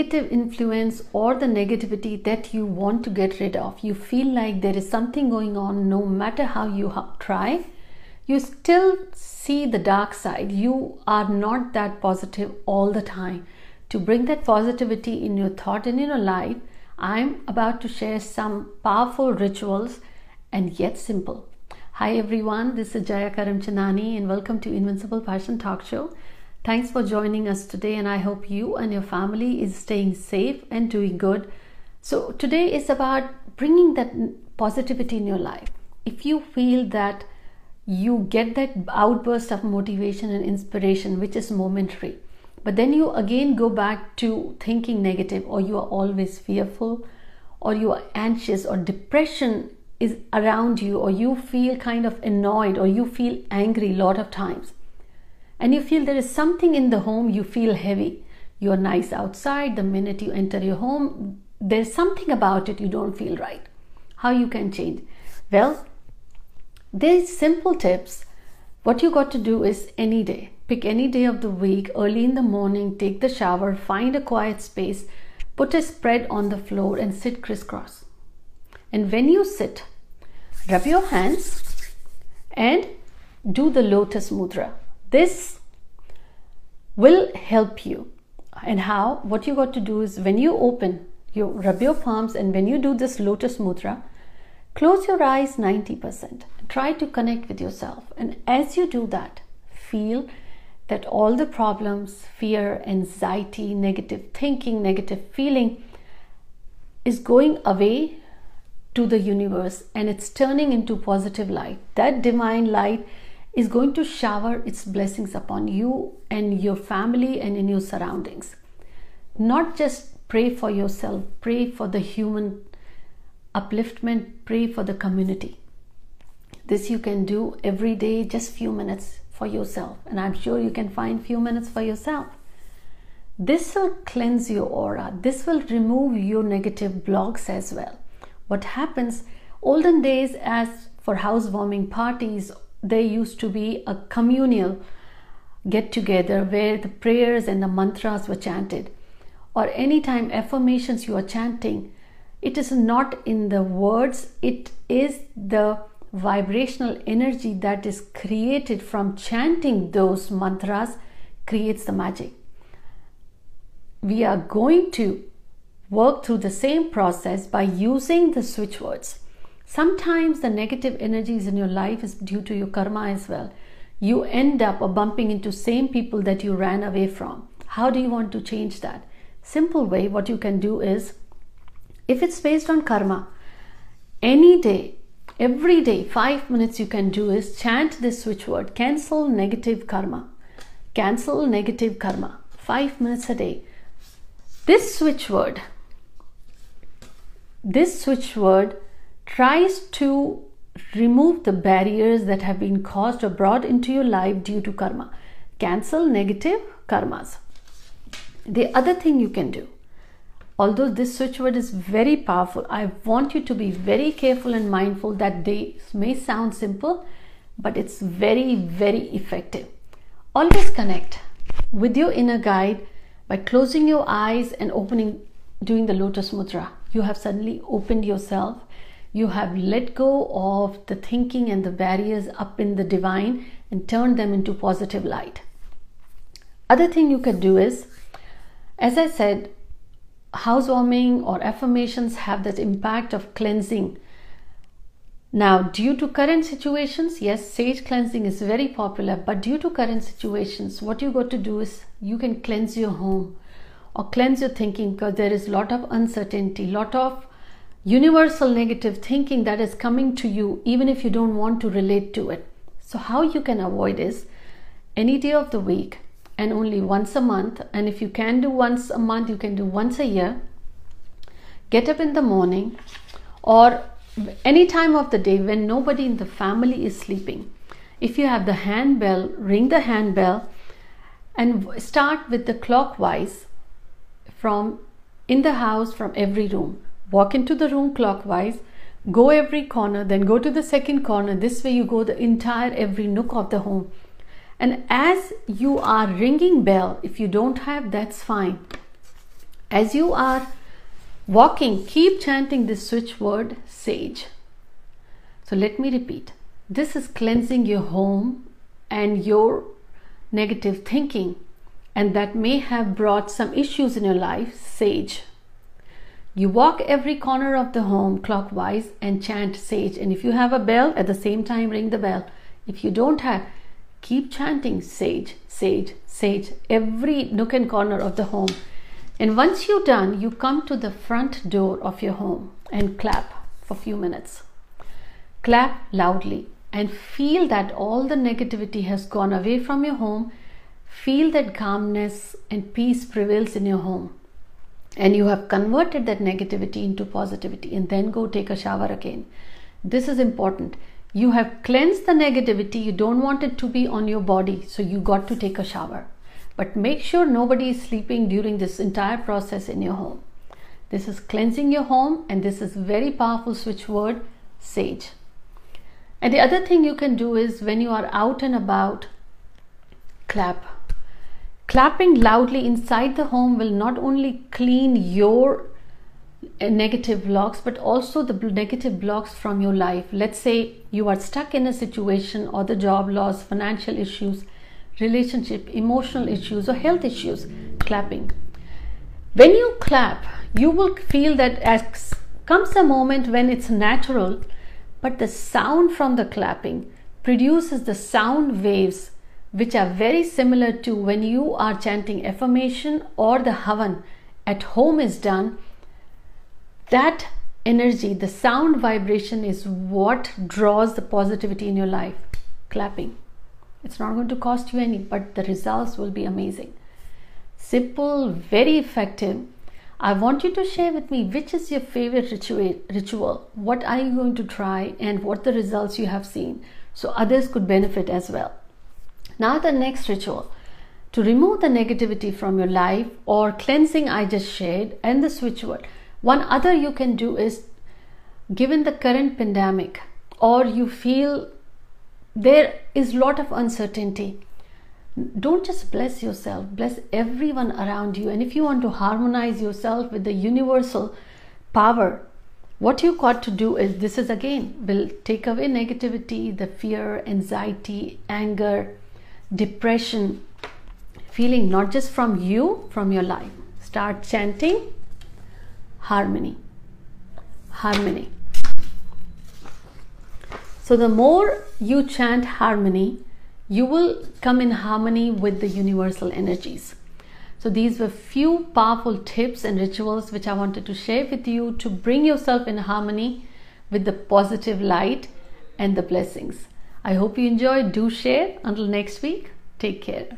negative influence or the negativity that you want to get rid of. You feel like there is something going on no matter how you try. You still see the dark side. You are not that positive all the time. To bring that positivity in your thought and in your life, I'm about to share some powerful rituals and yet simple. Hi everyone, this is Jaya Karamchandani and welcome to Invincible Passion Talk Show. Thanks for joining us today, and I hope you and your family is staying safe and doing good. So, today is about bringing that positivity in your life. If you feel that you get that outburst of motivation and inspiration, which is momentary, but then you again go back to thinking negative, or you are always fearful, or you are anxious, or depression is around you, or you feel kind of annoyed, or you feel angry a lot of times and you feel there is something in the home, you feel heavy. You're nice outside, the minute you enter your home, there's something about it you don't feel right. How you can change? Well, these simple tips. What you got to do is any day, pick any day of the week, early in the morning, take the shower, find a quiet space, put a spread on the floor, and sit crisscross. And when you sit, rub your hands and do the lotus mudra. This will help you. And how? What you got to do is when you open, you rub your palms, and when you do this lotus mudra, close your eyes 90%. Try to connect with yourself. And as you do that, feel that all the problems, fear, anxiety, negative thinking, negative feeling is going away to the universe and it's turning into positive light. That divine light is going to shower its blessings upon you and your family and in your surroundings. Not just pray for yourself, pray for the human upliftment, pray for the community. This you can do every day, just few minutes for yourself, and I'm sure you can find few minutes for yourself. This will cleanse your aura. This will remove your negative blocks as well. What happens olden days as for housewarming parties there used to be a communal get together where the prayers and the mantras were chanted. Or anytime affirmations you are chanting it is not in the words it is the vibrational energy that is created from chanting those mantras creates the magic. We are going to work through the same process by using the switch words Sometimes the negative energies in your life is due to your karma as well. You end up bumping into same people that you ran away from. How do you want to change that? Simple way what you can do is if it's based on karma, any day, every day, 5 minutes you can do is chant this switch word cancel negative karma. Cancel negative karma. 5 minutes a day. This switch word this switch word tries to remove the barriers that have been caused or brought into your life due to karma. Cancel negative karmas. The other thing you can do, although this switch word is very powerful, I want you to be very careful and mindful that they may sound simple, but it's very, very effective. Always connect with your inner guide by closing your eyes and opening, doing the lotus mudra. You have suddenly opened yourself you have let go of the thinking and the barriers up in the divine and turned them into positive light. Other thing you can do is, as I said, housewarming or affirmations have that impact of cleansing. Now, due to current situations, yes, sage cleansing is very popular, but due to current situations, what you got to do is you can cleanse your home or cleanse your thinking because there is a lot of uncertainty, lot of universal negative thinking that is coming to you even if you don't want to relate to it. So, how you can avoid is any day of the week and only once a month. And if you can do once a month, you can do once a year. Get up in the morning or any time of the day when nobody in the family is sleeping. If you have the handbell, ring the handbell and start with the clockwise from in the house from every room walk into the room clockwise go every corner then go to the second corner this way you go the entire every nook of the home and as you are ringing bell if you don't have that's fine As you are walking, keep chanting this switch word sage. So let me repeat this is cleansing your home and your negative thinking, and that may have brought some issues in your life. Sage. You walk every corner of the home clockwise and chant sage. And if you have a bell, at the same time, ring the bell. If you don't have, keep chanting sage, sage, sage, every nook and corner of the home. And once you're done, you come to the front door of your home and clap for a few minutes. Clap loudly and feel that all the negativity has gone away from your home. Feel that calmness and peace prevails in your home. And you have converted that negativity into positivity, and then go take a shower again. This is important. You have cleansed the negativity, you don't want it to be on your body, so you got to take a shower. But make sure nobody is sleeping during this entire process in your home. This is cleansing your home, and this is very powerful switch word sage. And the other thing you can do is when you are out and about, clap. Clapping loudly inside the home will not only clean your uh, negative blocks but also the negative blocks from your life. Let's say you are stuck in a situation or the job loss, financial issues, relationship, emotional issues, or health issues. Clapping. When you clap, you will feel that as comes a moment when it's natural but the sound from the clapping produces the sound waves which are very similar to when you are chanting affirmation or the havan at home is done that energy the sound vibration is what draws the positivity in your life. Clapping. It's not going to cost you any but the results will be amazing. Simple very effective. I want you to share with me which is your favorite ritual, what are you going to try, and what the results you have seen? So others could benefit as well. Now, the next ritual to remove the negativity from your life or cleansing I just shared and the switch word. One other you can do is given the current pandemic or you feel there is lot of uncertainty don't just bless yourself, bless everyone around you. And if you want to harmonize yourself with the universal power, what you got to do is this is again will take away negativity, the fear, anxiety, anger, depression, feeling not just from you, from your life. Start chanting harmony. Harmony. So, the more you chant harmony, you will come in harmony with the universal energies. So these were few powerful tips and rituals which I wanted to share with you to bring yourself in harmony with the positive light and the blessings. I hope you enjoyed. Do share. Until next week, take care.